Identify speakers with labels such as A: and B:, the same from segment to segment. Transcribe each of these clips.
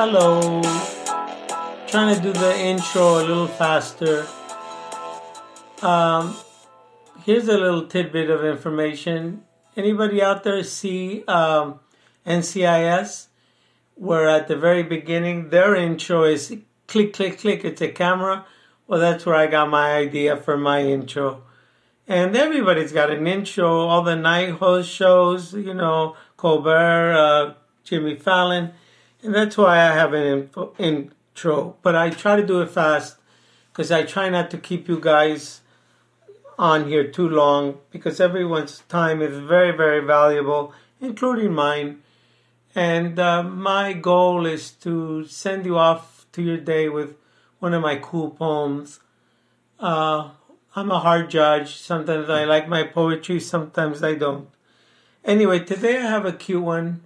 A: Hello. Trying to do the intro a little faster. Um, here's a little tidbit of information. Anybody out there see um, NCIS? Where at the very beginning their intro is click, click, click. It's a camera. Well, that's where I got my idea for my intro. And everybody's got an intro. All the night host shows, you know, Colbert, uh, Jimmy Fallon, and that's why I have an info, intro. But I try to do it fast because I try not to keep you guys on here too long because everyone's time is very, very valuable, including mine. And uh, my goal is to send you off to your day with one of my cool poems. Uh, I'm a hard judge. Sometimes I like my poetry, sometimes I don't. Anyway, today I have a cute one.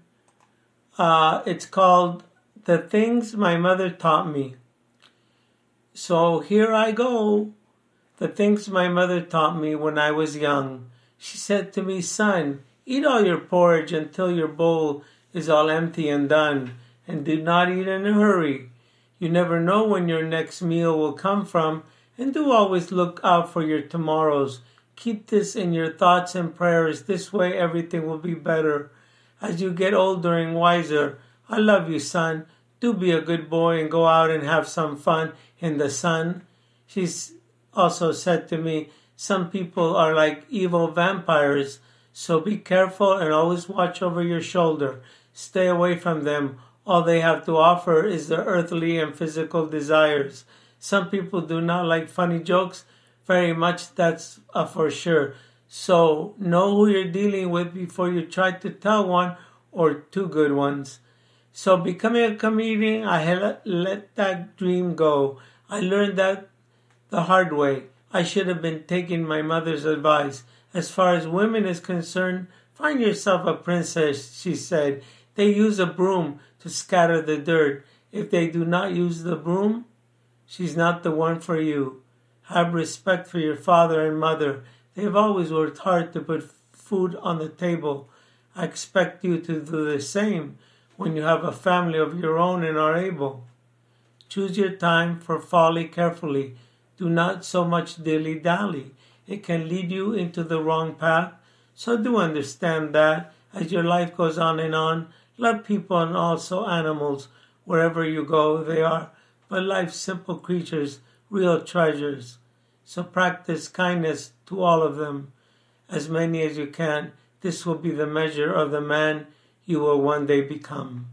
A: Uh, it's called The Things My Mother Taught Me. So here I go. The things my mother taught me when I was young. She said to me, Son, eat all your porridge until your bowl is all empty and done, and do not eat in a hurry. You never know when your next meal will come from, and do always look out for your tomorrows. Keep this in your thoughts and prayers. This way, everything will be better. As you get older and wiser, I love you, son. Do be a good boy and go out and have some fun in the sun. She's also said to me, Some people are like evil vampires, so be careful and always watch over your shoulder. Stay away from them. All they have to offer is their earthly and physical desires. Some people do not like funny jokes very much, that's uh, for sure. So know who you're dealing with before you try to tell one or two good ones. So becoming a comedian, I had let that dream go. I learned that the hard way. I should have been taking my mother's advice. As far as women is concerned, find yourself a princess, she said. They use a broom to scatter the dirt. If they do not use the broom, she's not the one for you. Have respect for your father and mother. They have always worked hard to put food on the table. I expect you to do the same when you have a family of your own and are able. Choose your time for folly carefully. Do not so much dilly dally. It can lead you into the wrong path. So do understand that as your life goes on and on, love people and also animals. Wherever you go, they are but life's simple creatures, real treasures. So practice kindness to all of them, as many as you can. This will be the measure of the man you will one day become.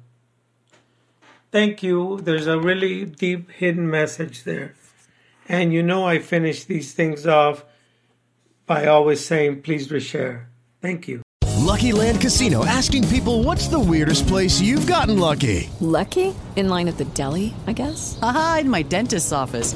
A: Thank you. There's a really deep hidden message there. And you know, I finish these things off by always saying, please reshare. Thank you.
B: Lucky Land Casino asking people what's the weirdest place you've gotten lucky?
C: Lucky? In line at the deli, I guess?
D: Aha, in my dentist's office.